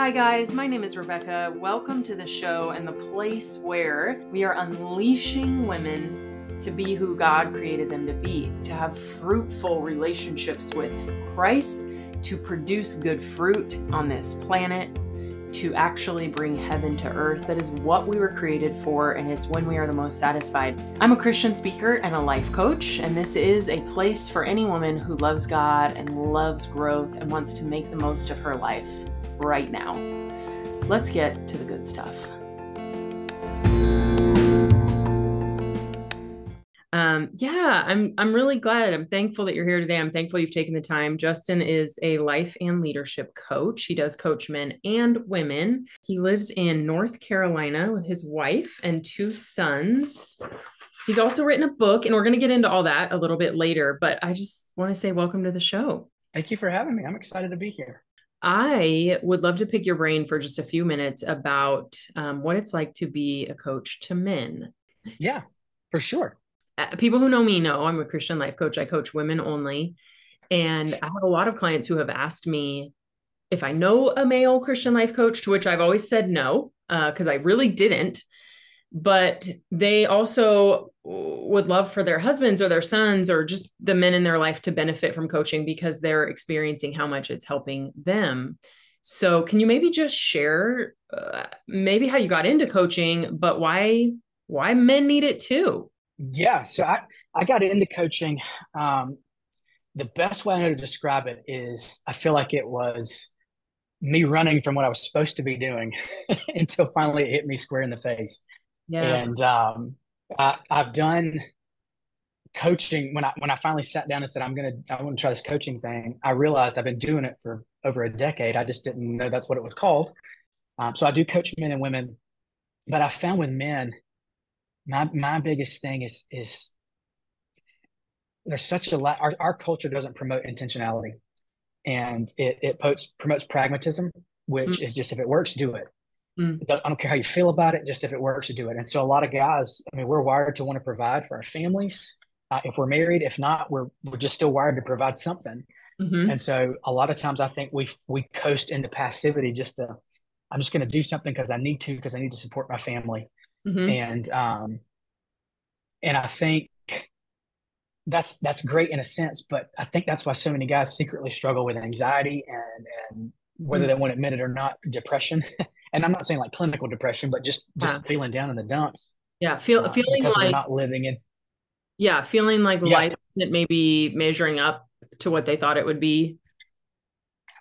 Hi, guys, my name is Rebekah. Welcome to the show and the place where we are unleashing women to be who God created them to be, to have fruitful relationships with Christ, to produce good fruit on this planet, to actually bring heaven to earth. That is what we were created for, and it's when we are the most satisfied. I'm a Christian speaker and a life coach, and this is a place for any woman who loves God and loves growth and wants to make the most of her life right now. Let's get to the good stuff. Um, yeah, I'm I'm really glad. I'm thankful that you're here today. I'm thankful you've taken the time. Justin is a life and leadership coach. He does coach men and women. He lives in North Carolina with his wife and two sons. He's also written a book, and we're going to get into all that a little bit later. But I just want to say welcome to the show. Thank you for having me. I'm excited to be here. I would love to pick your brain for just a few minutes about um, what it's like to be a coach to men. Yeah, for sure. Uh, people who know me know I'm a Christian life coach. I coach women only. And I have a lot of clients who have asked me if I know a male Christian life coach, to which I've always said no, because uh, I really didn't. But they also would love for their husbands or their sons or just the men in their life to benefit from coaching because they're experiencing how much it's helping them. So, can you maybe just share uh, maybe how you got into coaching, but why why men need it too? Yeah, so I I got into coaching. Um, the best way I know to describe it is I feel like it was me running from what I was supposed to be doing until finally it hit me square in the face. Yeah. And um, I, I've done coaching when I when I finally sat down and said I'm gonna I want to try this coaching thing. I realized I've been doing it for over a decade. I just didn't know that's what it was called. Um, so I do coach men and women, but I found with men my my biggest thing is is there's such a lot our, our culture doesn't promote intentionality and it it promotes promotes pragmatism which mm. is just if it works do it mm. i don't care how you feel about it just if it works do it and so a lot of guys i mean we're wired to want to provide for our families uh, if we're married if not we're we're just still wired to provide something mm-hmm. and so a lot of times i think we we coast into passivity just to i'm just going to do something because i need to because i need to support my family Mm-hmm. And um, and I think that's that's great in a sense, but I think that's why so many guys secretly struggle with anxiety and and whether mm-hmm. they want to admit it or not, depression. and I'm not saying like clinical depression, but just just yeah. feeling down in the dumps. Yeah, feel uh, feeling like we're not living in. Yeah, feeling like yeah. life isn't maybe measuring up to what they thought it would be.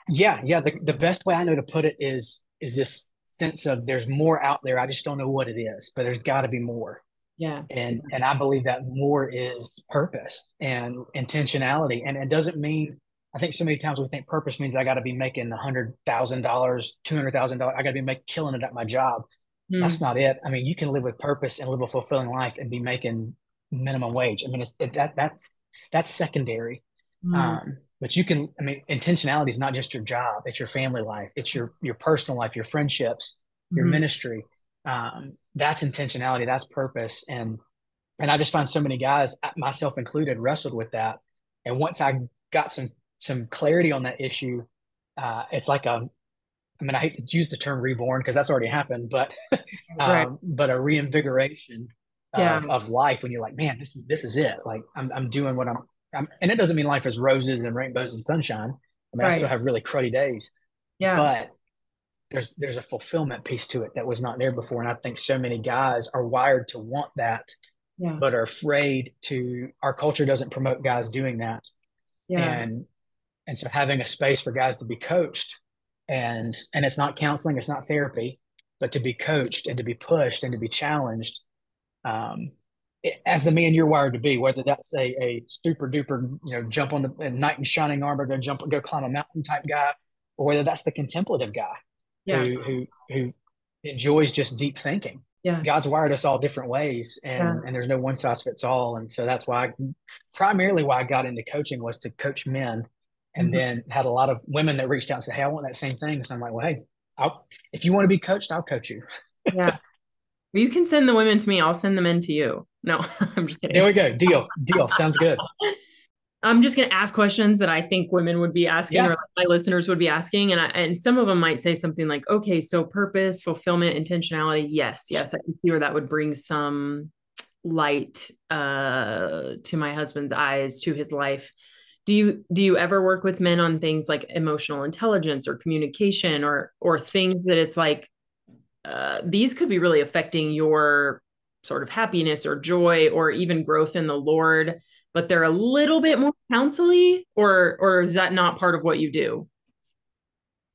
Yeah, yeah. The the best way I know to put it is is this sense of there's more out there. I just don't know what it is, but there's got to be more. Yeah. And and I believe that more is purpose and intentionality. And it doesn't mean I think so many times we think purpose means I got to be making a hundred thousand dollars, two hundred thousand dollars. I got to be making killing it at my job. Mm. That's not it. I mean, you can live with purpose and live a fulfilling life and be making minimum wage. I mean, it's it, that that's that's secondary. Mm. Um, but you can i mean intentionality is not just your job it's your family life it's your your personal life your friendships your mm-hmm. ministry um, that's intentionality that's purpose and and i just find so many guys myself included wrestled with that and once i got some some clarity on that issue uh, it's like a i mean i hate to use the term reborn because that's already happened but right. um, but a reinvigoration yeah. of, of life when you're like man this is this is it like i'm, I'm doing what i'm I'm, and it doesn't mean life is roses and rainbows and sunshine. I mean, right. I still have really cruddy days. Yeah. But there's there's a fulfillment piece to it that was not there before, and I think so many guys are wired to want that, yeah. but are afraid to. Our culture doesn't promote guys doing that. Yeah. And and so having a space for guys to be coached, and and it's not counseling, it's not therapy, but to be coached and to be pushed and to be challenged. Um, as the man you're wired to be, whether that's a, a super duper, you know, jump on the knight in shining armor, go jump, go climb a mountain type guy, or whether that's the contemplative guy yeah. who, who, who enjoys just deep thinking. Yeah. God's wired us all different ways and, yeah. and there's no one size fits all. And so that's why I, primarily why I got into coaching was to coach men and mm-hmm. then had a lot of women that reached out and said, Hey, I want that same thing. So I'm like, well, Hey, I'll, if you want to be coached, I'll coach you. yeah. You can send the women to me. I'll send the men to you. No, I'm just kidding. There we go. Deal. Deal. Sounds good. I'm just going to ask questions that I think women would be asking yeah. or my listeners would be asking. And I, and some of them might say something like, okay, so purpose, fulfillment, intentionality. Yes. Yes. I can see where that would bring some light uh, to my husband's eyes, to his life. Do you, do you ever work with men on things like emotional intelligence or communication or, or things that it's like, uh, these could be really affecting your sort of happiness or joy or even growth in the Lord? but they're a little bit more counselly, or or is that not part of what you do?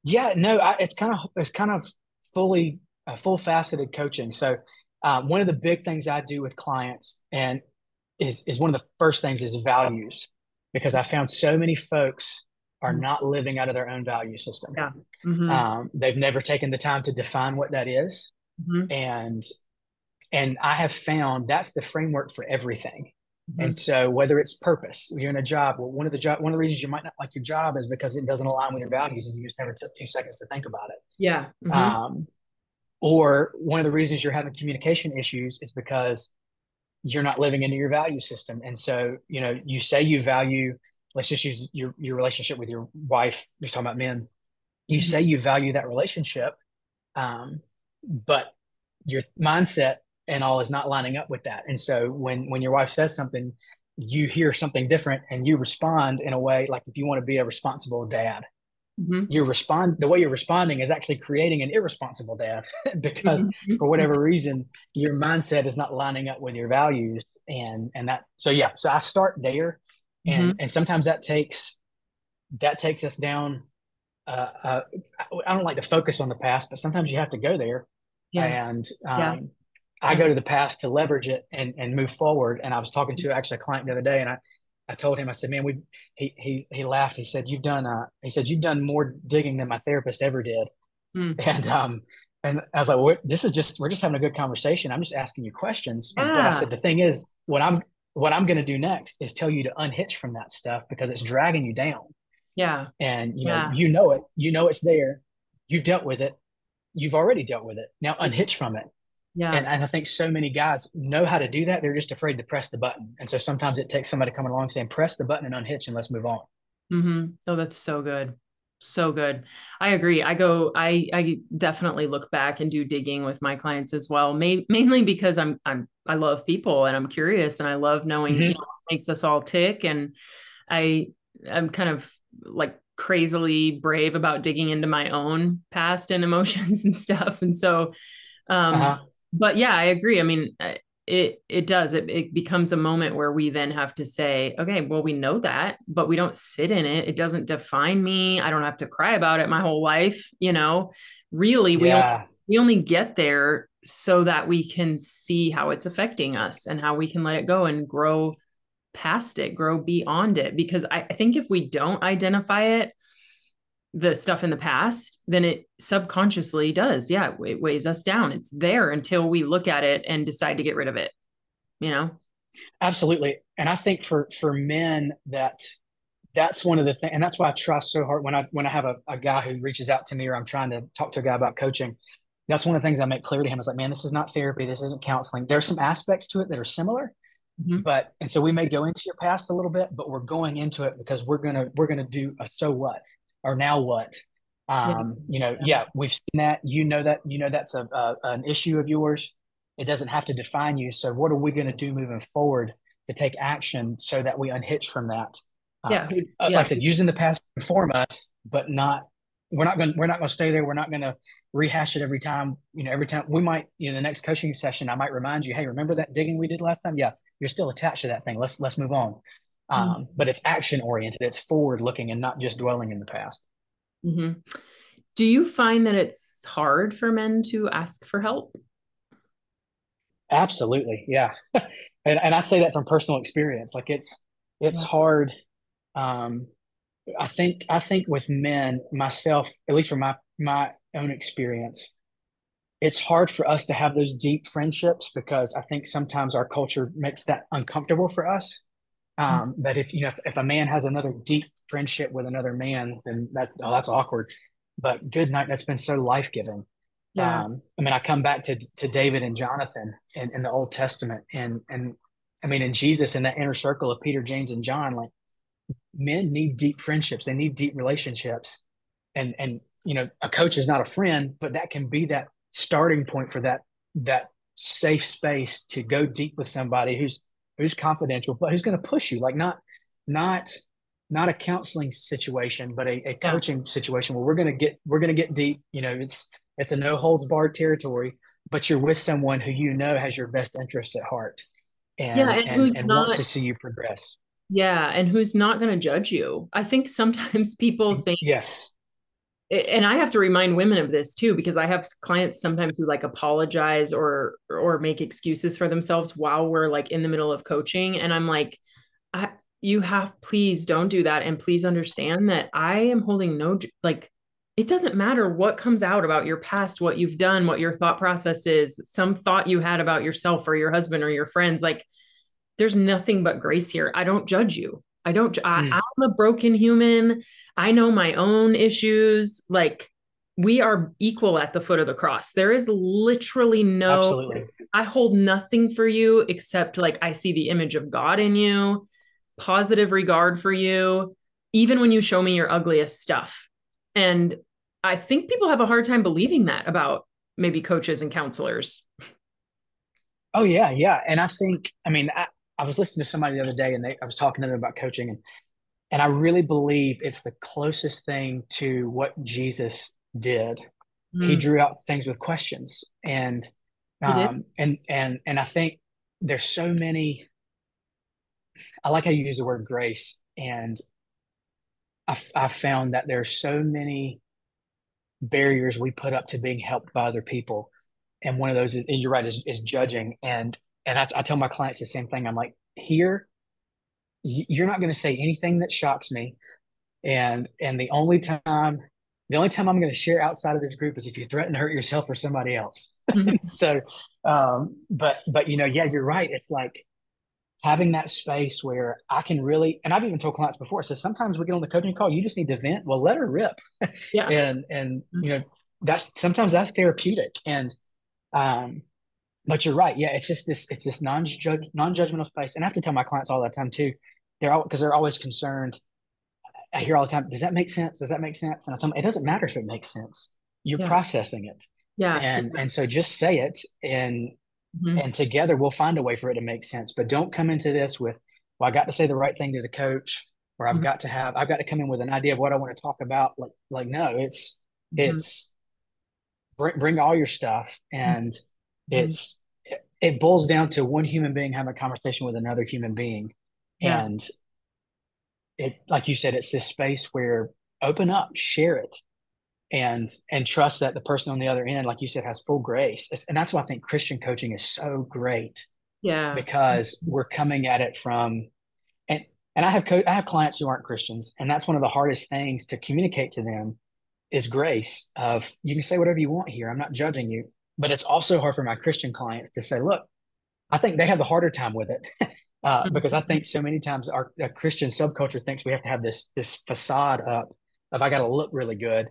Yeah, no, I, it's kind of it's kind of fully uh, full faceted coaching. So um, one of the big things I do with clients and is is one of the first things is values because I found so many folks are mm-hmm. not living out of their own value system. Yeah. Mm-hmm. Um, they've never taken the time to define what that is. Mm-hmm. and and I have found that's the framework for everything. Mm-hmm. And so whether it's purpose, you're in a job, well, one of the job, one of the reasons you might not like your job is because it doesn't align with your values and you just never took two seconds to think about it. Yeah. Mm-hmm. Um, or one of the reasons you're having communication issues is because you're not living into your value system. And so, you know, you say you value, let's just use your, your relationship with your wife. You're talking about men. You mm-hmm. say you value that relationship, um, but your mindset and all is not lining up with that. And so when when your wife says something, you hear something different and you respond in a way like if you want to be a responsible dad. Mm-hmm. You respond the way you're responding is actually creating an irresponsible dad because mm-hmm. for whatever reason your mindset is not lining up with your values and and that so yeah so I start there and mm-hmm. and sometimes that takes that takes us down uh, uh, I don't like to focus on the past but sometimes you have to go there yeah. and um, yeah I go to the past to leverage it and and move forward. And I was talking to actually a client the other day, and I I told him I said, man, we he he he laughed. He said, you've done uh he said you've done more digging than my therapist ever did. Mm. And um and I was like, well, this is just we're just having a good conversation. I'm just asking you questions. Yeah. But I said the thing is, what I'm what I'm going to do next is tell you to unhitch from that stuff because it's dragging you down. Yeah. And you know, yeah. you know it. You know it's there. You've dealt with it. You've already dealt with it. Now unhitch from it yeah. And, and I think so many guys know how to do that. They're just afraid to press the button. And so sometimes it takes somebody coming along saying, press the button and unhitch and let's move on. Mm-hmm. Oh, that's so good. So good. I agree. I go, I, I definitely look back and do digging with my clients as well. May, mainly because I'm, I'm, I love people and I'm curious and I love knowing mm-hmm. you know, what makes us all tick. And I, I'm kind of like crazily brave about digging into my own past and emotions and stuff. And so, um, uh-huh but yeah, I agree. I mean, uh, it it does. It it becomes a moment where we then have to say, okay, well, we know that, but we don't sit in it. It doesn't define me. I don't have to cry about it my whole life. You know, really, we yeah. only, we only get there so that we can see how it's affecting us and how we can let it go and grow past it, grow beyond it. Because I, I think if we don't identify it, the stuff in the past, then it subconsciously does. Yeah, it weighs us down. It's there until we look at it and decide to get rid of it. You know? Absolutely. And I think for for men that that's one of the things and that's why I try so hard when I when I have a, a guy who reaches out to me or I'm trying to talk to a guy about coaching. That's one of the things I make clear to him is like, man, this is not therapy. This isn't counseling. There's some aspects to it that are similar, Mm-hmm. but and so we may go into your past a little bit but we're going into it because we're gonna we're gonna do a so what or now what? Um, you know, yeah, we've seen that. You know that. You know that's a, a an issue of yours. It doesn't have to define you. So, what are we going to do moving forward to take action so that we unhitch from that? Yeah, uh, yeah. like I said, using the past to inform us, but not. We're not going. We're not going to stay there. We're not going to rehash it every time. You know, every time we might. You know, the next coaching session, I might remind you, hey, remember that digging we did last time? Yeah, you're still attached to that thing. Let's let's move on. Mm-hmm. Um, mm-hmm. But it's action oriented. It's forward looking and not just dwelling in the past. Mm-hmm. Do you find that it's hard for men to ask for help? Absolutely, yeah, and and I say that from personal experience. Like it's it's yeah. hard. Um, I think I think with men, myself, at least from my my own experience, it's hard for us to have those deep friendships because I think sometimes our culture makes that uncomfortable for us. Mm-hmm. um, that if you know if, if, a man has another deep friendship with another man, then that oh, that's awkward. But good night, that's been so life giving. Yeah. Um, I mean, I come back to to David and Jonathan in, in the Old Testament, and and I mean, in Jesus in that inner circle of Peter, James, and John, like men need deep friendships. They need deep relationships. And and you know, a coach is not a friend, but that can be that starting point for that that safe space to go deep with somebody who's who's confidential, but who's going to push you. Like not not not a counseling situation, but a, a coaching yeah. situation where we're going to get we're going to get deep. You know, it's it's a no holds barred territory, but you're with someone who you know has your best interests at heart, and yeah, and, and, and not, wants to see you progress. Yeah, and who's not going to judge you. I think sometimes people think yes and I have to remind women of this too because I have clients sometimes who like apologize or or make excuses for themselves while we're like in the middle of coaching and I'm like I you have please don't do that and please understand that I am holding no like it doesn't matter what comes out about your past what you've done what your thought process is some thought you had about yourself or your husband or your friends like there's nothing but grace here I don't judge you I don't, I, mm. I'm a broken human. I know my own issues. Like, we are equal at the foot of the cross. There is literally no, Absolutely. I hold nothing for you except like I see the image of God in you, positive regard for you, even when you show me your ugliest stuff. And I think people have a hard time believing that about maybe coaches and counselors. Oh, yeah. Yeah. And I think, I mean, I, I was listening to somebody the other day and they, I was talking to them about coaching and, and I really believe it's the closest thing to what Jesus did. Mm. He drew out things with questions and, um, and, and, and I think there's so many, I like how you use the word grace and I, I found that there's so many barriers we put up to being helped by other people. And one of those is, you're right, is, is judging. And and I, I tell my clients the same thing. I'm like, here, you're not going to say anything that shocks me, and and the only time, the only time I'm going to share outside of this group is if you threaten to hurt yourself or somebody else. Mm-hmm. so, um, but but you know, yeah, you're right. It's like having that space where I can really, and I've even told clients before. So sometimes we get on the coaching call, you just need to vent. Well, let her rip. Yeah. and and mm-hmm. you know, that's sometimes that's therapeutic. And um, but you're right. Yeah, it's just this. It's this non non judgmental space, and I have to tell my clients all the time too. They're all because they're always concerned. I hear all the time. Does that make sense? Does that make sense? And I tell them it doesn't matter if it makes sense. You're yeah. processing it. Yeah. And and so just say it, and mm-hmm. and together we'll find a way for it to make sense. But don't come into this with, well, I got to say the right thing to the coach, or I've mm-hmm. got to have, I've got to come in with an idea of what I want to talk about. Like like no, it's mm-hmm. it's bring bring all your stuff and Mm-hmm. It's it boils down to one human being having a conversation with another human being, yeah. and it like you said, it's this space where open up, share it, and and trust that the person on the other end, like you said, has full grace. It's, and that's why I think Christian coaching is so great. Yeah, because we're coming at it from and and I have co- I have clients who aren't Christians, and that's one of the hardest things to communicate to them is grace of you can say whatever you want here. I'm not judging you. But it's also hard for my Christian clients to say, look, I think they have the harder time with it. uh, mm-hmm. because I think so many times our, our, Christian subculture thinks we have to have this this facade up of I got to look really good,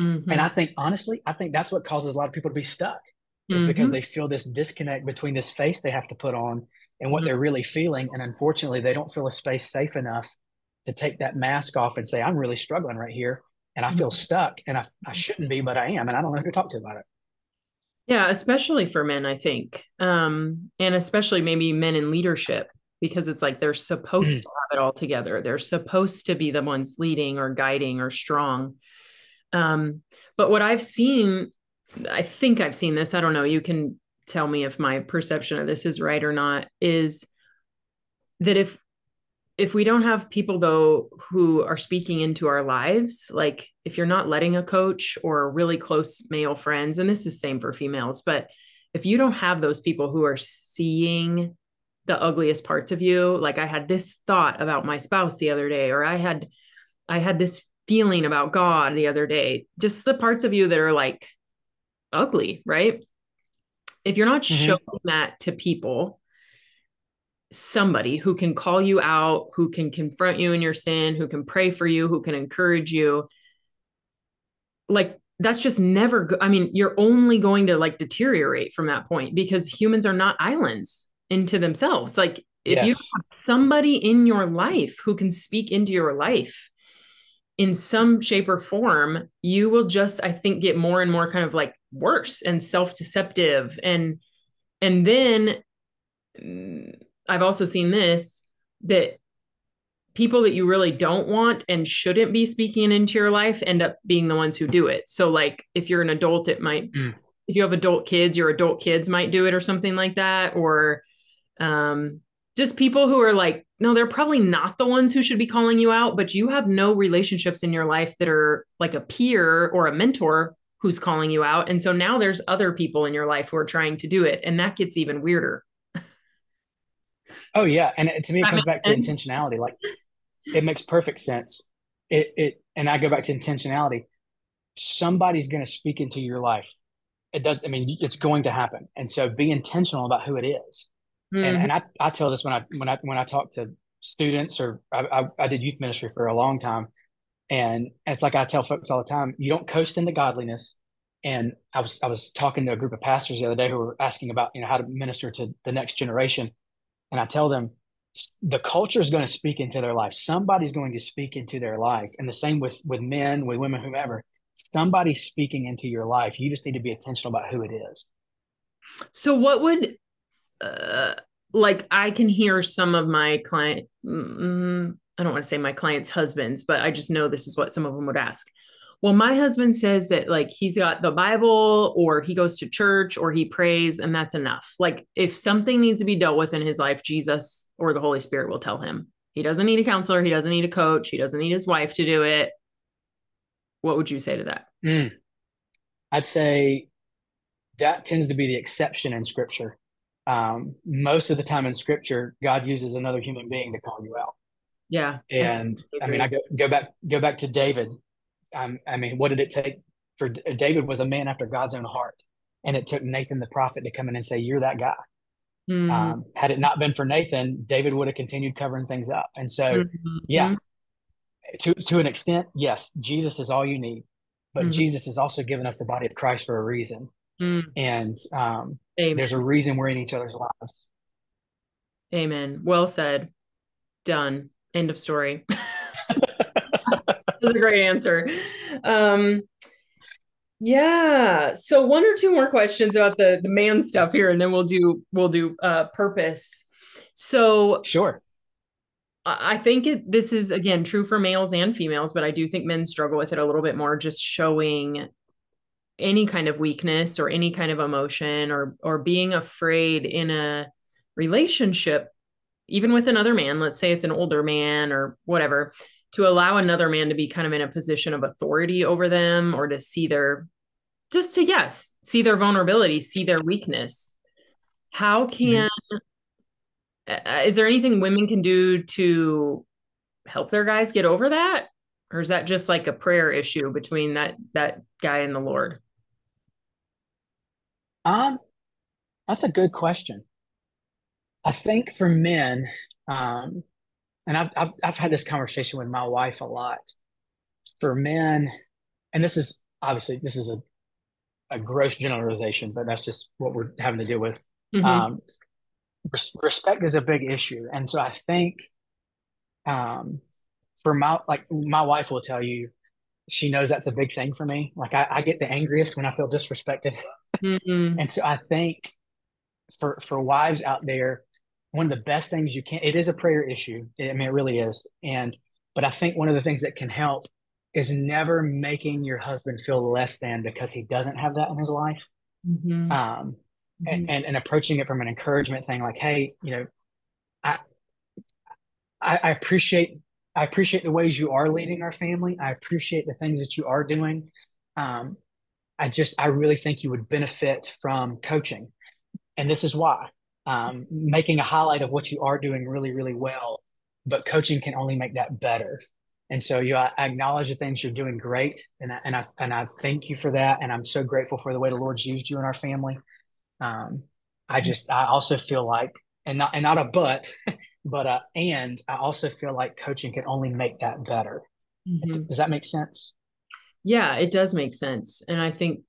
mm-hmm. and I think honestly, I think that's what causes a lot of people to be stuck. Is mm-hmm. because they feel this disconnect between this face they have to put on and what mm-hmm. they're really feeling, and unfortunately, they don't feel a space safe enough to take that mask off and say, "I'm really struggling right here, and I feel mm-hmm. stuck, and I I shouldn't be, but I am, and I don't know who to talk to about it." Yeah, especially for men, I think. Um, and especially maybe men in leadership, because it's like they're supposed mm. to have it all together. They're supposed to be the ones leading or guiding or strong. Um, but what I've seen, I think I've seen this, I don't know, you can tell me if my perception of this is right or not, is that if if we don't have people though who are speaking into our lives like if you're not letting a coach or really close male friends and this is same for females but if you don't have those people who are seeing the ugliest parts of you like i had this thought about my spouse the other day or i had i had this feeling about god the other day just the parts of you that are like ugly right if you're not mm-hmm. showing that to people somebody who can call you out, who can confront you in your sin, who can pray for you, who can encourage you. Like that's just never go- I mean, you're only going to like deteriorate from that point because humans are not islands into themselves. Like if Yes. you have somebody in your life who can speak into your life in some shape or form, you will just, I think, get more and more kind of like worse and self-deceptive. And and then mm, I've also seen this that people that you really don't want and shouldn't be speaking into your life end up being the ones who do it. So like if you're an adult, it might Mm. if you have adult kids, your adult kids might do it or something like that. Or um just people who are like, no, they're probably not the ones who should be calling you out, but you have no relationships in your life that are like a peer or a mentor who's calling you out. And so now there's other people in your life who are trying to do it. And that gets even weirder. Oh yeah, and it, to me, it That comes back to intentionality. Like it makes perfect sense. It it and I go back to intentionality. Somebody's going to speak into your life. It does. I mean, it's going to happen, and so be intentional about who it is. And Mhm. and I, I tell this when I when I when I talk to students or I, I, I did youth ministry for a long time, and it's like I tell folks all the time: you don't coast into godliness. And I was I was talking to a group of pastors the other day who were asking about you know how to minister to the next generation, and I tell them the culture is going to speak into their life. Somebody's going to speak into their life, and the same with with men, with women, whomever. Somebody's speaking into your life. You just need to be intentional about who it is. So what would uh, like I can hear some of my client mm, I don't want to say my clients' husbands, but I just know this is what some of them would ask. Well, my husband says that like he's got the Bible or he goes to church or he prays and that's enough. Like if something needs to be dealt with in his life, Jesus or the Holy Spirit will tell him. He doesn't need a counselor, he doesn't need a coach, he doesn't need his wife to do it. What would you say to that? Mm. I'd say that tends to be the exception in Scripture. Um, most of the time in Scripture, God uses another human being to call you out. Yeah. And I mean, I go go back go back to David. Um, I mean, what did it take for David was a man after God's own heart, and it took Nathan the prophet to come in and say, "You're that guy." Mhm. Um, had it not been for Nathan, David would have continued covering things up. And so, Mhm. yeah, to to an extent, yes, Jesus is all you need, but Mhm. Jesus has also given us the body of Christ for a reason, Mm. and um, there's a reason we're in each other's lives. Amen. Well said. Done. End of story. That's a great answer. Um, yeah. So one or two more questions about the the man stuff here, and then we'll do we'll do uh, purpose. So Sure. I I think it, this is again true for males and females, but I do think men struggle with it a little bit more, just showing any kind of weakness or any kind of emotion or or being afraid in a relationship, even with another man. Let's say it's an older man or whatever, to allow another man to be kind of in a position of authority over them or to see their just to yes see their vulnerability, see their weakness. How can uh, is there anything women can do to help their guys get over that or is that just like a prayer issue between that that guy and the lord Um, that's a good question. I think for men, um, and I've, I've I've had this conversation with my wife a lot. For men, and this is obviously this is a a gross generalization, but that's just what we're having to deal with. Mhm. Um, res- respect is a big issue, and so I think, um, for my like my wife will tell you, she knows that's a big thing for me. Like I, I get the angriest when I feel disrespected. Mhm. And so I think for for wives out there, one of the best things you can it is a prayer issue. I mean, it really is. And but I think one of the things that can help is never making your husband feel less than because he doesn't have that in his life. Mhm. Um, Mhm. and, and and approaching it from an encouragement thing, like, hey, you know, I I, I appreciate I appreciate the ways you are leading our family. I appreciate the things that you are doing. Um, I just I really think you would benefit from coaching, and this is why. Um, making a highlight of what you are doing really, really well, but coaching can only make that better. And so you, I acknowledge the things you're doing great, and I, and I and I thank you for that, and I'm so grateful for the way the Lord's used you in our family. Um, I just I also feel like, and not and not a but, but uh, and I also feel like coaching can only make that better. Mhm. Does that make sense? yeah it does make sense and i think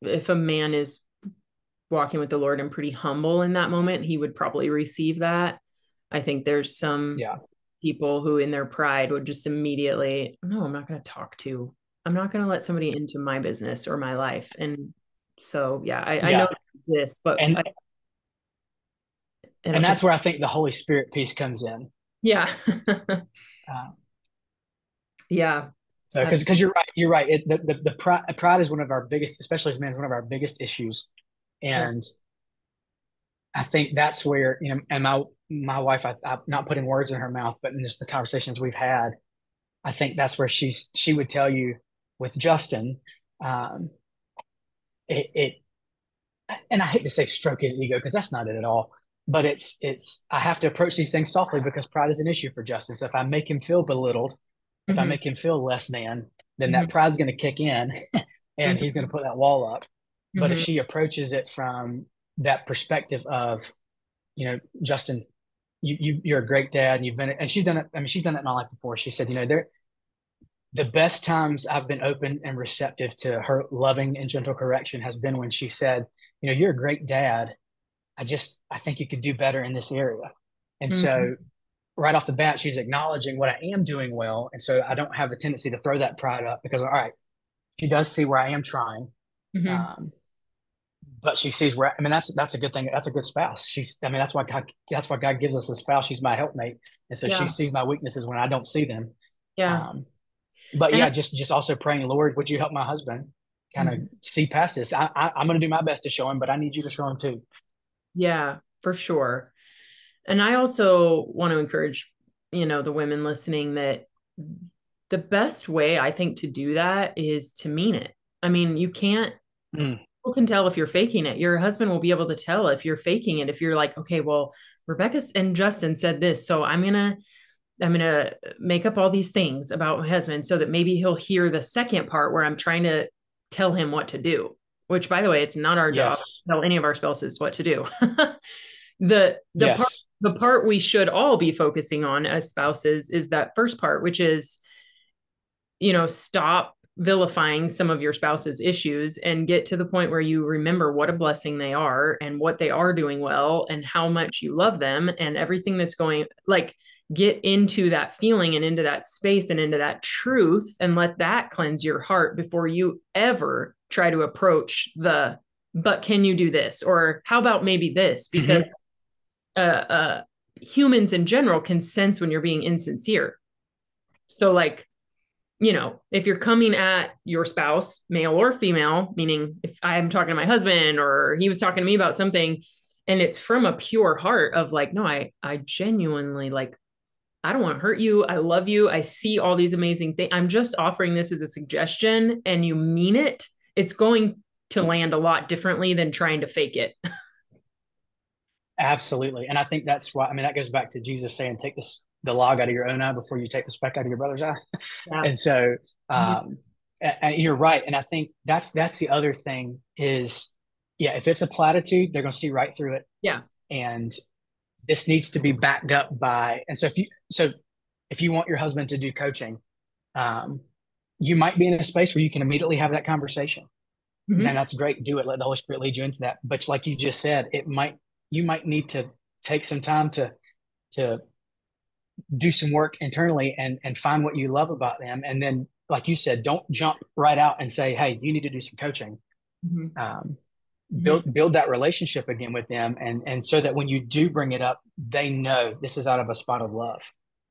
if a man is walking with the lord and pretty humble in that moment he would probably receive that I think there's some yeah. people who in their pride would just immediately, no, I'm not going to talk to, I'm not going to let somebody into my business or my life. And so, yeah, I, yeah. I know this, but and, I, and that's where I think the Holy Spirit piece comes in. Yeah. uh, yeah. So, because because you're right, you're right. It, the, the the pride, pride is one of our biggest, especially as men, is one of our biggest issues, and yeah. I think that's where you know, and my my wife, I, I'm not putting words in her mouth, but in just the conversations we've had, I think that's where she's she would tell you with Justin, um, it, it and I hate to say stroke his ego because that's not it at all, but it's it's I have to approach these things softly because pride is an issue for Justin. So if I make him feel belittled, if mm-hmm. I make him feel less than, then mm-hmm. that pride's going to kick in, and mm-hmm. he's going to put that wall up. But if mm-hmm. she approaches it from that perspective of, you know, Justin, you, you you're a great dad, and you've been, and she's done it. I mean, she's done it in my life before. She said, you know, there, the best times I've been open and receptive to her loving and gentle correction has been when she said, you know, you're a great dad I just I think you could do better in this area. And mm-hmm. so right off the bat, she's acknowledging what I am doing well. And so I don't have the tendency to throw that pride up because all right, she does see where I am trying. Mm-hmm. Um, but she sees where I mean that's that's a good thing. That's a good spouse. She's I mean that's why God that's why God gives us a spouse. She's my helpmate, and so yeah. she sees my weaknesses when I don't see them. Yeah. Um, but and yeah, just just also praying, Lord, would you help my husband kind of mm-hmm. see past this? I, I I'm going to do my best to show him, but I need you to show him too. Yeah, for sure. And I also want to encourage, you know, the women listening that the best way I think to do that is to mean it. I mean, you can't mm. People can tell if you're faking it. Your husband will be able to tell if you're faking it. If you're like, okay, well, Rebekah and Justin said this, so I'm gonna I'm gonna make up all these things about my husband so that maybe he'll hear the second part where I'm trying to tell him what to do which by the way, it's not our job to tell any of our spouses what to do. the the yes. part the part we should all be focusing on as spouses is that first part, which is, you know, stop vilifying some of your spouse's issues and get to the point where you remember what a blessing they are and what they are doing well and how much you love them and everything that's going like get into that feeling and into that space and into that truth and let that cleanse your heart before you ever try to approach the but can you do this or how about maybe this mm-hmm. because mm-hmm. uh, uh, humans in general can sense when you're being insincere so like you know if you're coming at your spouse male or female meaning if i'm talking to my husband or he was talking to me about something and it's from a pure heart of like no i i genuinely like I don't want to hurt you. I love you. I see all these amazing things. I'm just offering this as a suggestion and you mean it it's going to land a lot differently than trying to fake it. Absolutely. And I think that's why, I mean, that goes back to Jesus saying, take this, the log out of your own eye before you take the speck out of your brother's eye. Yeah. and so, mm-hmm. um, mm-hmm. and, and you're right. And I think that's, that's the other thing is, yeah, if it's a platitude, they're going to see right through it. Yeah. And this needs to be backed up by, and so if you, so if you want your husband to do coaching, um, you might be in a space where you can immediately have that conversation. Mm-hmm. And that's great. Do it. Let the Holy Spirit lead you into that. But like you just said, it might you might need to take some time to to do some work internally and and find what you love about them. And then, like you said, don't jump right out and say, "Hey, you need to do some coaching." Mm-hmm. Um, build mm-hmm. build that relationship again with them, and and so that when you do bring it up, they know this is out of a spot of love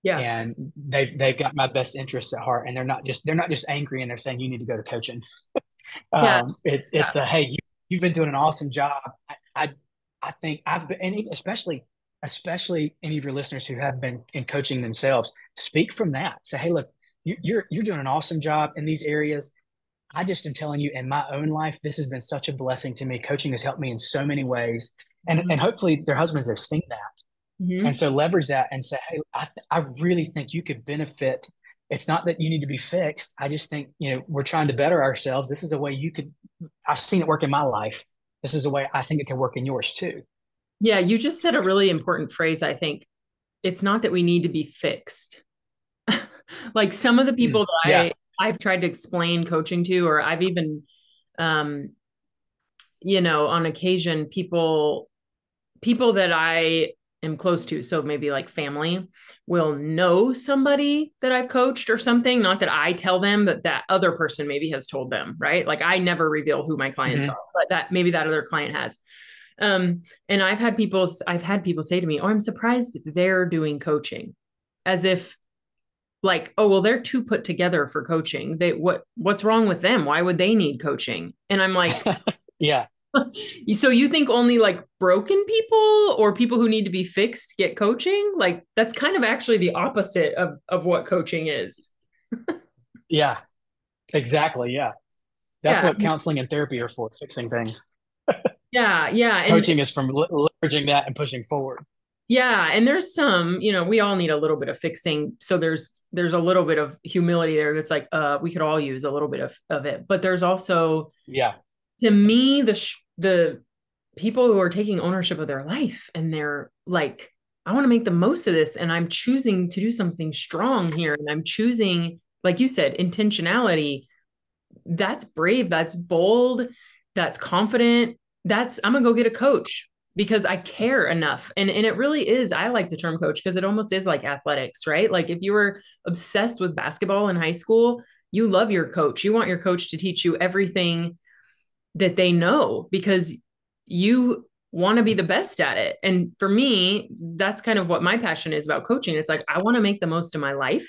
yeah and they've they've got my best interests at heart and they're not just they're not just angry and they're saying you need to go to coaching yeah. um it, it's yeah. a hey you, you've been doing an awesome job I, I i think i've been and especially especially any of your listeners who have been in coaching themselves speak from that say hey look you, you're you're doing an awesome job in these areas i just am telling you in my own life this has been such a blessing to me coaching has helped me in so many ways and mm-hmm. and hopefully their husbands have seen that Mm-hmm. And so leverage that and say, hey, I, th- I really think you could benefit. It's not that you need to be fixed. I just think, you know, we're trying to better ourselves. This is a way you could, I've seen it work in my life. This is a way I think it can work in yours too. Yeah. You just said a really important phrase. I think it's not that we need to be fixed. like some of the people mm, that yeah. I, I've tried to explain coaching to, or I've even, um, you know, on occasion, people, people that I am close to, so maybe like family, will know somebody that I've coached or something. Not that I tell them, but that other person maybe has told them, right? Like I never reveal who my clients mm-hmm. are, but that maybe that other client has. Um, and I've had people, I've had people say to me, "Oh, I'm surprised they're doing coaching," as if like oh well they're too put together for coaching. They what what's wrong with them? Why would they need coaching? And i'm like yeah. So you think only like broken people or people who need to be fixed get coaching? Like that's kind of actually the opposite of of what coaching is. Yeah. Exactly. Yeah. That's yeah. what counseling and therapy are for fixing things yeah yeah coaching and, is from leveraging that and pushing forward. Yeah and there's some you know we all need a little bit of fixing so there's there's a little bit of humility there that's like uh we could all use a little bit of of it. But there's also yeah. to me the sh- the people who are taking ownership of their life and they're like i want to make the most of this and i'm choosing to do something strong here and i'm choosing like you said intentionality. That's brave that's bold that's confident that's i'm gonna go get a coach because I care enough. And, and it really is, I like the term coach because it almost is like athletics, right? Like if you were obsessed with basketball in high school, you love your coach. You want your coach to teach you everything that they know because you want to be the best at it. And for me, that's kind of what my passion is about coaching. It's like, I want to make the most of my life.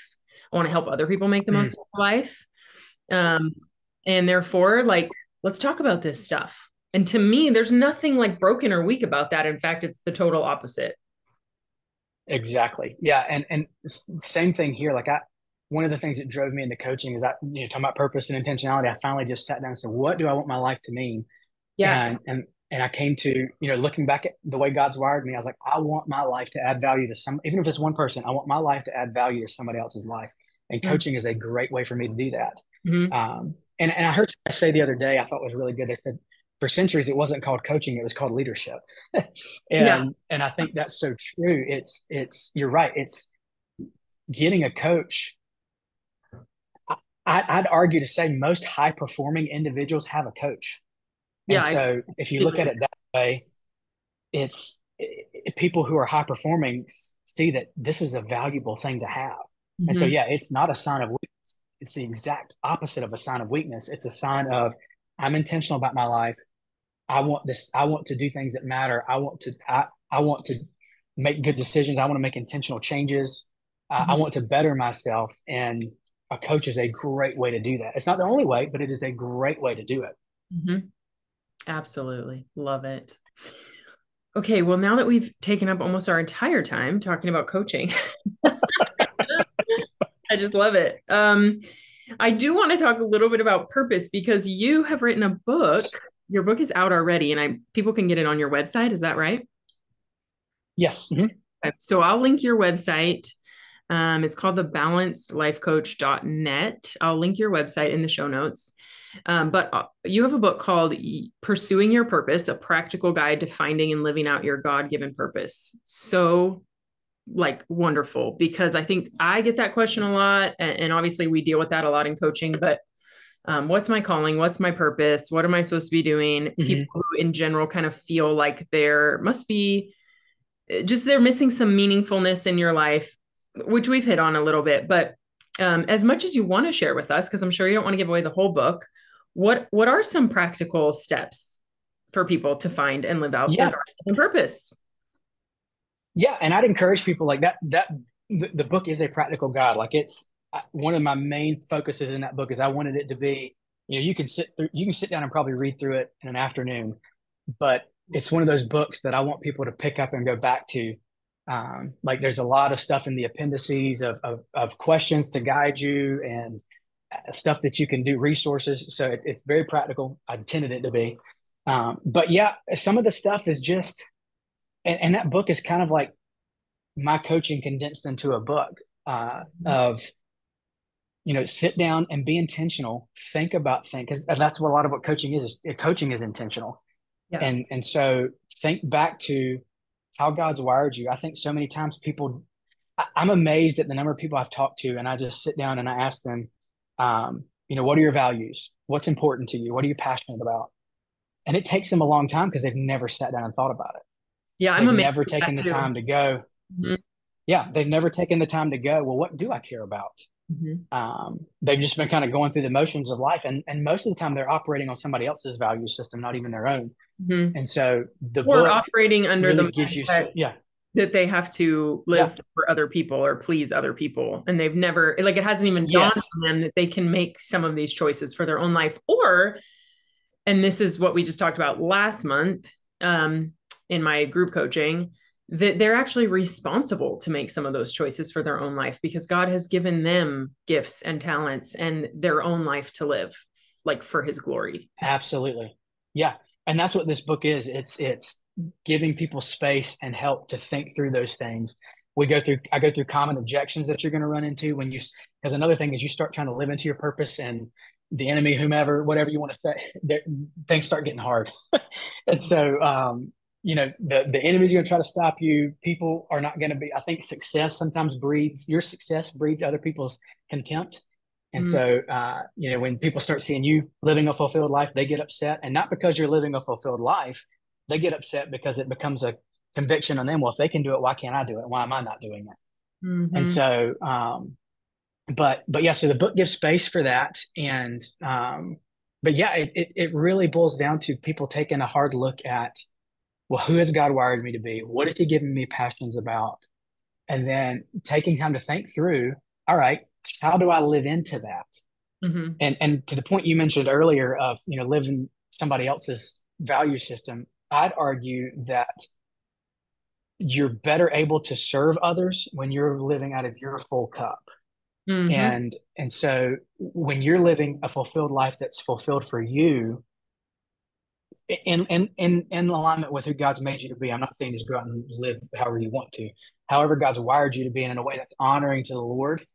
I want to help other people make the mm. most of their life. Um, and therefore, like, let's talk about this stuff and to me, there's nothing like broken or weak about that. In fact, it's the total opposite. Exactly. Yeah. And and same thing here. Like I one of the things that drove me into coaching is that you know talking about purpose and intentionality. I finally just sat down and said, what do I want my life to mean? Yeah. And and and I came to, you know, looking back at the way God's wired me, I was like, I want my life to add value to some, even if it's one person, I want my life to add value to somebody else's life. And mm-hmm. coaching is a great way for me to do that. Mm-hmm. Um, and, and I heard I say the other day, I thought was really good. They said, for centuries it wasn't called coaching it was called leadership and yeah. and i think that's so true it's it's you're right it's getting a coach I, would argue to say most high performing individuals have a coach and yeah so I, if you look at it that way it's it, people who are high performing see that this is a valuable thing to have mm-hmm. and so mm-hmm. yeah it's not a sign of weakness it's the exact opposite of a sign of weakness it's a sign of I'm intentional about my life. I want this. I want to do things that matter. I want to. I, I want to make good decisions. I want to make intentional changes. Mm-hmm. I want to better myself, and a coach is a great way to do that. It's not the only way, but it is a great way to do it. Mm-hmm. Absolutely, love it. Okay, well, now that we've taken up almost our entire time talking about coaching, I just love it. Um, I do want to talk a little bit about purpose because you have written a book. Your book is out already, and I people can get it on your website. Is that right? Yes. Mm-hmm. So I'll link your website. Um, it's called the balancedlifecoach.net. I'll link your website in the show notes. Um, but uh, you have a book called Pursuing Your Purpose, a practical guide to finding and living out your God given purpose. So like wonderful because I think I get that question a lot. And, obviously, we deal with that a lot in coaching. But um, what's my calling? What's my purpose? What am I supposed to be doing? Mm-hmm. People who, in general, kind of feel like there must be eh, just they're missing some meaningfulness in your life, which we've hit on a little bit. But um, as much as you want to share with us, because I'm sure you don't want to give away the whole book, what what are some practical steps for people to find and live out yeah. their purpose? Yeah and i'd encourage people like that that the, the book is a practical guide. Like it's one of my main focuses in that book is i wanted it to be you know you can sit through you can sit down and probably read through it in an afternoon but it's one of those books that i want people to pick up and go back to. Um, like there's a lot of stuff in the appendices of, of, of questions to guide you and uh, stuff that you can do resources. So it, it's very practical. I intended it to be. Um, but yeah some of the stuff is just and, and that book is kind of like my coaching condensed into a book uh, mm-hmm. of you know sit down and be intentional think about things because that's what a lot of what coaching is, is coaching is intentional. Yeah. and and so think back to how god's wired you. I think so many times people I, i'm amazed at the number of people i've talked to and i just sit down and i ask them um, you know what are your values? What's important to you? What are you passionate about? And it takes them a long time because they've never sat down and thought about it Yeah, I'm never taken the time to go. Mhm. Yeah, they've never taken the time to go. Well, what do I care about? Mhm. Um, they've just been kind of going through the motions of life, and and most of the time they're operating on somebody else's value system, not even their own. Mhm. And so the Or operating under really the gives you, yeah, that they have to live for other people or please other people and they've never like it hasn't even dawned Yes. on them that they can make some of these choices for their own life or and this is what we just talked about last month um, in my group coaching that they're actually responsible to make some of those choices for their own life because God has given them gifts and talents and their own life to live like for his glory. Absolutely. Yeah. And that's what this book is. It's it's giving people space and help to think through those things. We go through I go through common objections that you're going to run into when you because another thing is you start trying to live into your purpose and the enemy, whomever, whatever you want to say, things start getting hard. and so um, you know, the the enemy's going to try to stop you. People are not going to be I think success sometimes breeds your success breeds other people's contempt. And Mm. so, uh, you know, when people start seeing you living a fulfilled life, they get upset. And not because you're living a fulfilled life, they get upset because it becomes a conviction on them. Well, if they can do it, why can't I do it? Why am I not doing it? Mhm. And so, um, but, but yeah, so the book gives space for that. And, um, but yeah, it, it, it really boils down to people taking a hard look at, well, who has God wired me to be? What is he giving me passions about? And then taking time to think through, all right, how do I live into that? Mhm. and and to the point you mentioned earlier of you know living somebody else's value system i'd argue that you're better able to serve others when you're living out of your full cup Mhm. and and so when you're living a fulfilled life that's fulfilled for you in in in in alignment with who God's made you to be. I'm not saying just go out and live however you want to. However, God's wired you to be in a way that's honoring to the Lord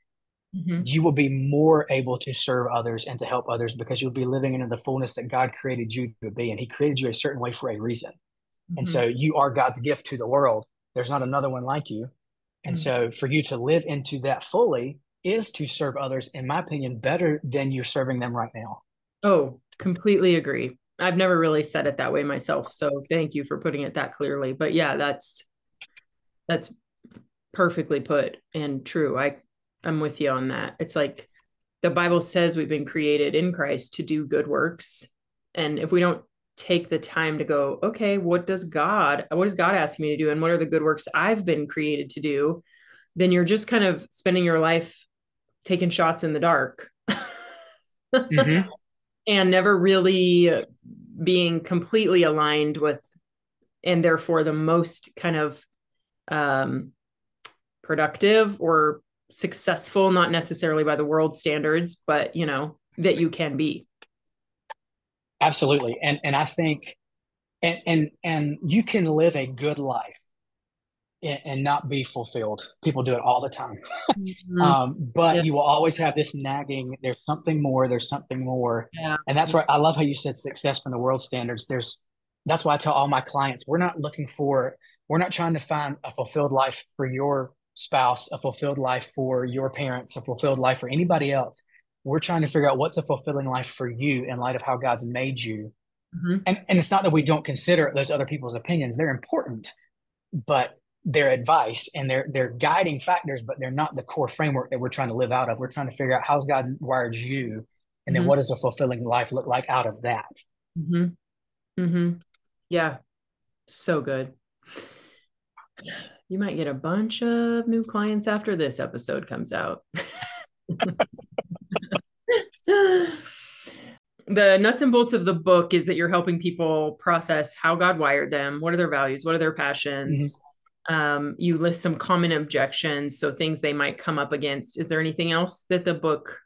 Mhm. you will be more able to serve others and to help others because you'll be living into the fullness that God created you to be. And He created you a certain way for a reason. And Mhm. so you are God's gift to the world. There's not another one like you. And Mhm. so for you to live into that fully is to serve others, in my opinion, better than you're serving them right now. Oh, completely agree. I've never really said it that way myself, so thank you for putting it that clearly. But yeah, that's that's perfectly put and true. I I'm with you on that. It's like the Bible says we've been created in Christ to do good works. And if we don't take the time to go, okay, what does God, what is God asking me to do? And what are the good works I've been created to do? Then you're just kind of spending your life taking shots in the dark. Mhm. And never really being completely aligned with and therefore the most kind of um productive or successful not necessarily by the world standards but you know that you can be Absolutely. And and I think and and and you can live a good life and, and not be fulfilled. People do it all the time. Um, but Yeah. you will always have this nagging, there's something more, there's something more. yeah And that's why I love how you said success from the world standards. There's that's why I tell all my clients, we're not looking for, we're not trying to find a fulfilled life for your spouse, a fulfilled life for your parents, a fulfilled life for anybody else. We're trying to figure out what's a fulfilling life for you in light of how God's made you. Mhm. And and it's not that we don't consider those other people's opinions. They're important, but their advice and their their guiding factors, but they're not the core framework that we're trying to live out of. We're trying to figure out how's God wired you, and then Mhm. what does a fulfilling life look like out of that. hmm hmm yeah so good you might get a bunch of new clients after this episode comes out the nuts and bolts of the book is that you're helping people process how God wired them, what are their values, what are their passions. Um, you list some common objections, so things they might come up against. Is there anything else that the book?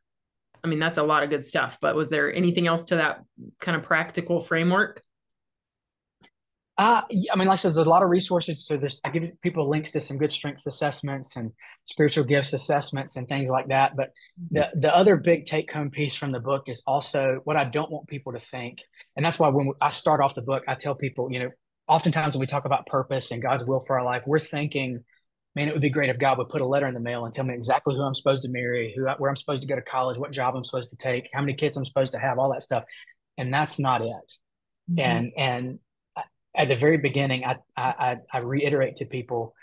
I mean, that's a lot of good stuff, but was there anything else to that kind of practical framework? Uh, I mean, like I said, there's a lot of resources. So there's, I give people links to some good strengths assessments and spiritual gifts assessments and things like that. But the the other big take home piece from the book is also what I don't want people to think, and that's why when I start off the book, I tell people, you know, oftentimes when we talk about purpose and God's will for our life, we're thinking, man, it would be great if God would put a letter in the mail and tell me exactly who I'm supposed to marry, who where I'm supposed to go to college, what job I'm supposed to take, how many kids I'm supposed to have, all that stuff, and that's not it. Mm-hmm. And and at the very beginning, I I, I reiterate to people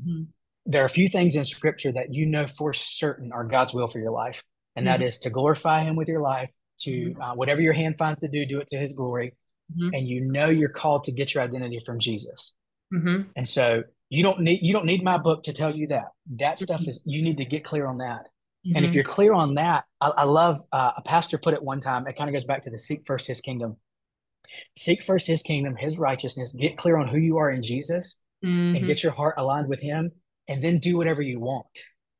mm-hmm. there are a few things in Scripture that you know for certain are God's will for your life, and mm-hmm. that is to glorify Him with your life, to mm-hmm. uh, whatever your hand finds to do, do it to His glory, mm-hmm. and you know you're called to get your identity from Jesus. Mm-hmm. And so you don't need you don't need my book to tell you that. That stuff mm-hmm. is you need to get clear on that. And if you're clear on that, I, I love uh, a pastor put it one time. It kind of goes back to the seek first His kingdom Seek first his kingdom, his righteousness, get clear on who you are in Jesus mm-hmm. and get your heart aligned with him and then do whatever you want.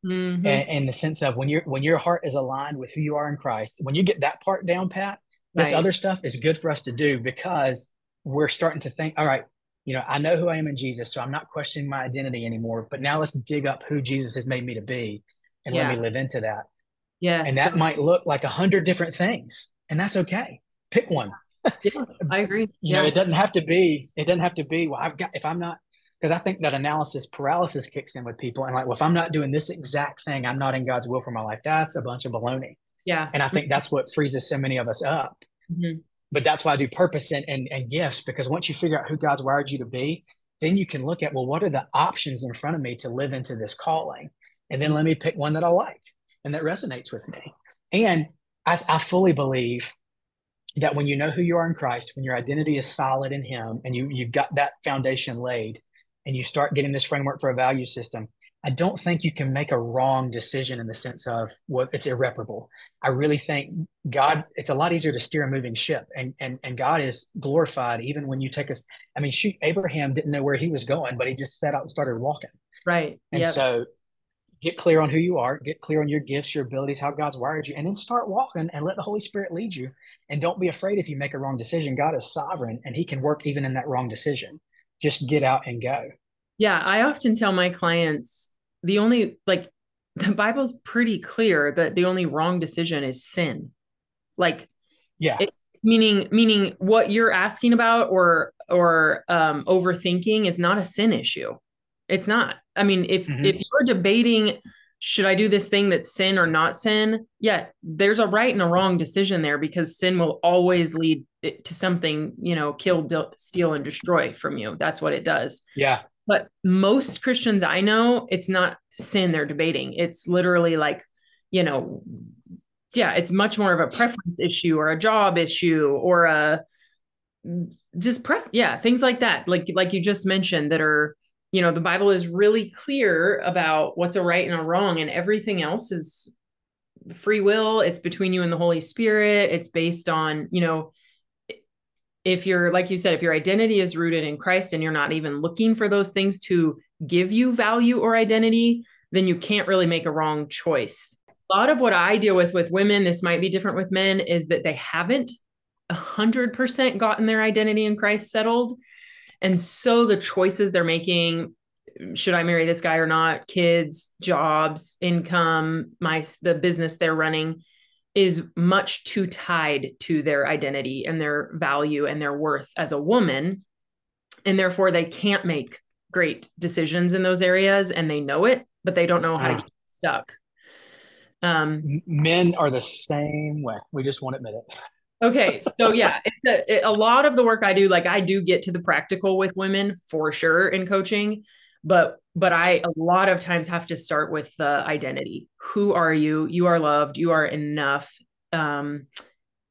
Mm-hmm. And, in the sense of when your when your heart is aligned with who you are in Christ, when you get that part down pat, this right. other stuff is good for us to do because we're starting to think, all right, you know, I know who I am in Jesus, so I'm not questioning my identity anymore. But now let's dig up who Jesus has made me to be and yeah. let me live into that. Yes. And that might look like a hundred different things. And that's okay. Pick one yeah, I agree. You yeah. know, it doesn't have to be, it doesn't have to be, well, I've got, if I'm not, because I think that analysis paralysis kicks in with people and like, well, if I'm not doing this exact thing, I'm not in God's will for my life. That's a bunch of baloney. Yeah. And I think that's what freezes so many of us up. Mm-hmm. But that's why I do purpose and, and, and gifts, because once you figure out who God's wired you to be, then you can look at, well, what are the options in front of me to live into this calling? And then let me pick one that I like and that resonates with me. And I, I fully believe that when you know who you are in Christ, when your identity is solid in Him, and you you've got that foundation laid, and you start getting this framework for a value system, I don't think you can make a wrong decision in the sense of what well, it's irreparable. I really think God, it's a lot easier to steer a moving ship, and and and God is glorified even when you take us. I mean, shoot, Abraham didn't know where he was going, but he just set out and started walking. Right. And yep. so get clear on who you are, get clear on your gifts, your abilities, how God's wired you, and then start walking and let the Holy Spirit lead you. And don't be afraid if you make a wrong decision. God is sovereign and He can work even in that wrong decision. Just get out and go. Yeah. I often tell my clients the only, like, the Bible's pretty clear that the only wrong decision is sin. Like, yeah. It, meaning meaning what you're asking about or or um overthinking is not a sin issue it's not. I mean, if mm-hmm. if you're debating should I do this thing that's sin or not sin? Yeah, there's a right and a wrong decision there because sin will always lead to something, you know, kill, steal, and destroy from you. That's what it does. Yeah. But most Christians I know, it's not sin they're debating. It's literally like, you know, yeah, it's much more of a preference issue or a job issue or a just pref yeah, things like that. Like like you just mentioned that are you know the bible is really clear about what's a right and a wrong and everything else is free will it's between you and the holy spirit it's based on you know if you're like you said if your identity is rooted in christ and you're not even looking for those things to give you value or identity then you can't really make a wrong choice. A lot of what i deal with with women this might be different with men is that they haven't 100% gotten their identity in christ settled. And so the choices they're making should I marry this guy or not, kids, jobs, income, my the business they're running is much too tied to their identity and their value and their worth as a woman. And therefore they can't make great decisions in those areas and they know it, but they don't know how to get stuck. Um, men are the same way. We just won't admit it. Okay, so yeah, it's a, it, a lot of the work I do. Like I do get to the practical with women for sure in coaching, but but I a lot of times have to start with the identity. Who are you? You are loved. You are enough. Um,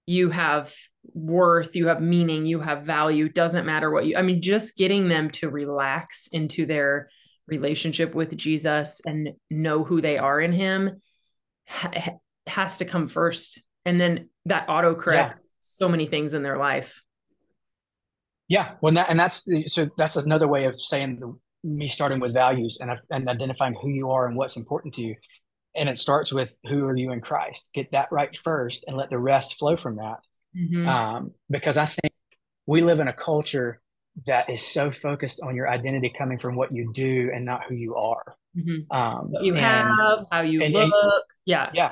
you have worth. You have meaning. You have value. Doesn't matter what you. I mean, just getting them to relax into their relationship with Jesus and know who they are in Him ha- has to come first and then that auto corrects yeah. so many things in their life yeah well that, and that's the, so that's another way of saying the, me starting with values and, and identifying who you are and what's important to you and it starts with who are you in christ get that right first and let the rest flow from that mm-hmm. um, because i think we live in a culture that is so focused on your identity coming from what you do and not who you are mm-hmm. um, what you and, have how you and, look and, yeah yeah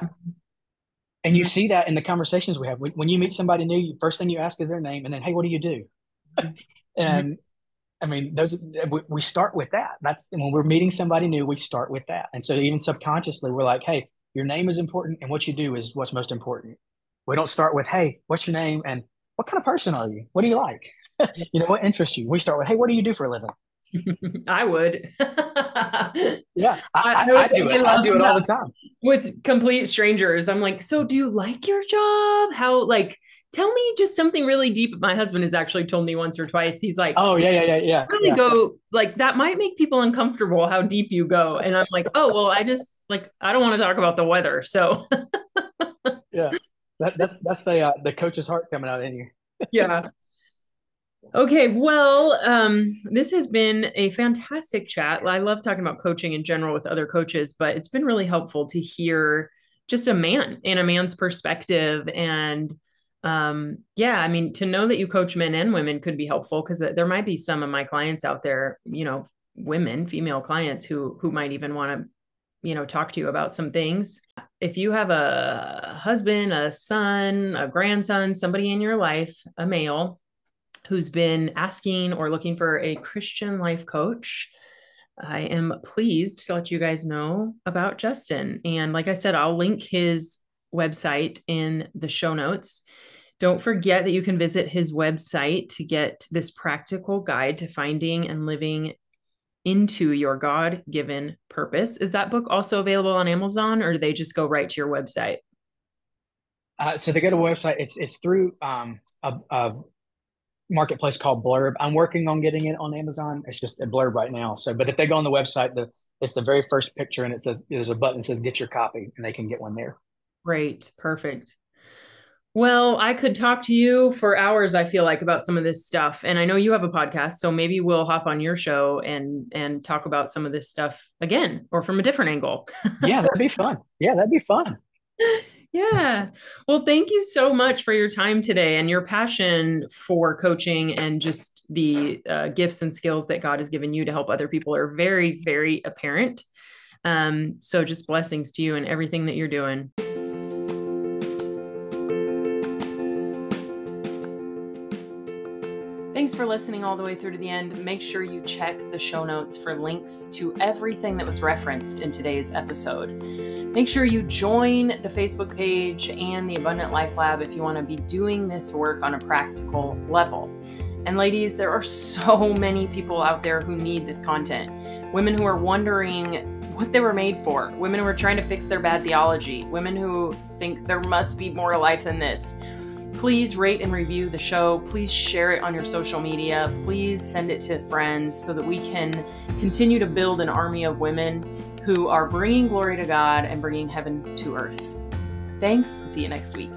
and you see that in the conversations we have. When, you meet somebody new, first thing you ask is their name, and then, hey, what do you do? Mm-hmm. and I mean, those we, we start with that. That's when we're meeting somebody new, we start with that. And so even subconsciously, we're like, hey, your name is important, and what you do is what's most important. We don't start with, hey, what's your name, and what kind of person are you? What do you like? you know what interests you? We start with, hey, what do you do for a living? I would. yeah, I, I, I, I do it. I do it all the time with complete strangers. I'm like, so do you like your job? How like tell me just something really deep. My husband has actually told me once or twice. He's like, Oh yeah, yeah, yeah, yeah. Really yeah. go like that might make people uncomfortable how deep you go. And I'm like, oh well, I just like I don't want to talk about the weather. So yeah, that, that's that's the uh, the coach's heart coming out in you. yeah. Okay, well, um, this has been a fantastic chat. I love talking about coaching in general with other coaches, but it's been really helpful to hear just a man and a man's perspective and um yeah i mean to know that you coach men and women could be helpful because there might be some of my clients out there you know women female clients who who might even want to you know talk to you about some things if you have a husband a son a grandson somebody in your life a male who's been asking or looking for a christian life coach i am pleased to let you guys know about justin and like i said i'll link his website in the show notes. Don't forget that you can visit his website to get this practical guide to finding and living into your God given purpose. Is that book also available on Amazon or do they just go right to your website? Uh, so they go to a website. It's it's through um, a, a, marketplace called Blurb. I'm working on getting it on Amazon. It's just a Blurb right now. So, but if they go on the website, the it's the very first picture, and it says there's a button that says "Get your copy," and they can get one there. Great. Perfect. Well, I could talk to you for hours, I feel like, about some of this stuff. And I know you have a podcast, so maybe we'll hop on your show and and talk about some of this stuff again or from a different angle. yeah, that'd be fun. Yeah, that'd be fun. Yeah. Well, thank you so much for your time today and your passion for coaching and just the uh, gifts and skills that God has given you to help other people are very, very apparent. Um, so just blessings to you and everything that you're doing. For listening all the way through to the end. Make sure you check the show notes for links to everything that was referenced in today's episode. Make sure you join the Facebook page and the Abundant Life Lab if you want to be doing this work on a practical level. And ladies, there are so many people out there who need this content. Women who are wondering what they were made for, women who are trying to fix their bad theology, women who think there must be more to life than this Please rate and review the show. Please share it on your social media. Please send it to friends so that we can continue to build an army of women who are bringing glory to God and bringing heaven to earth. Thanks. See you next week.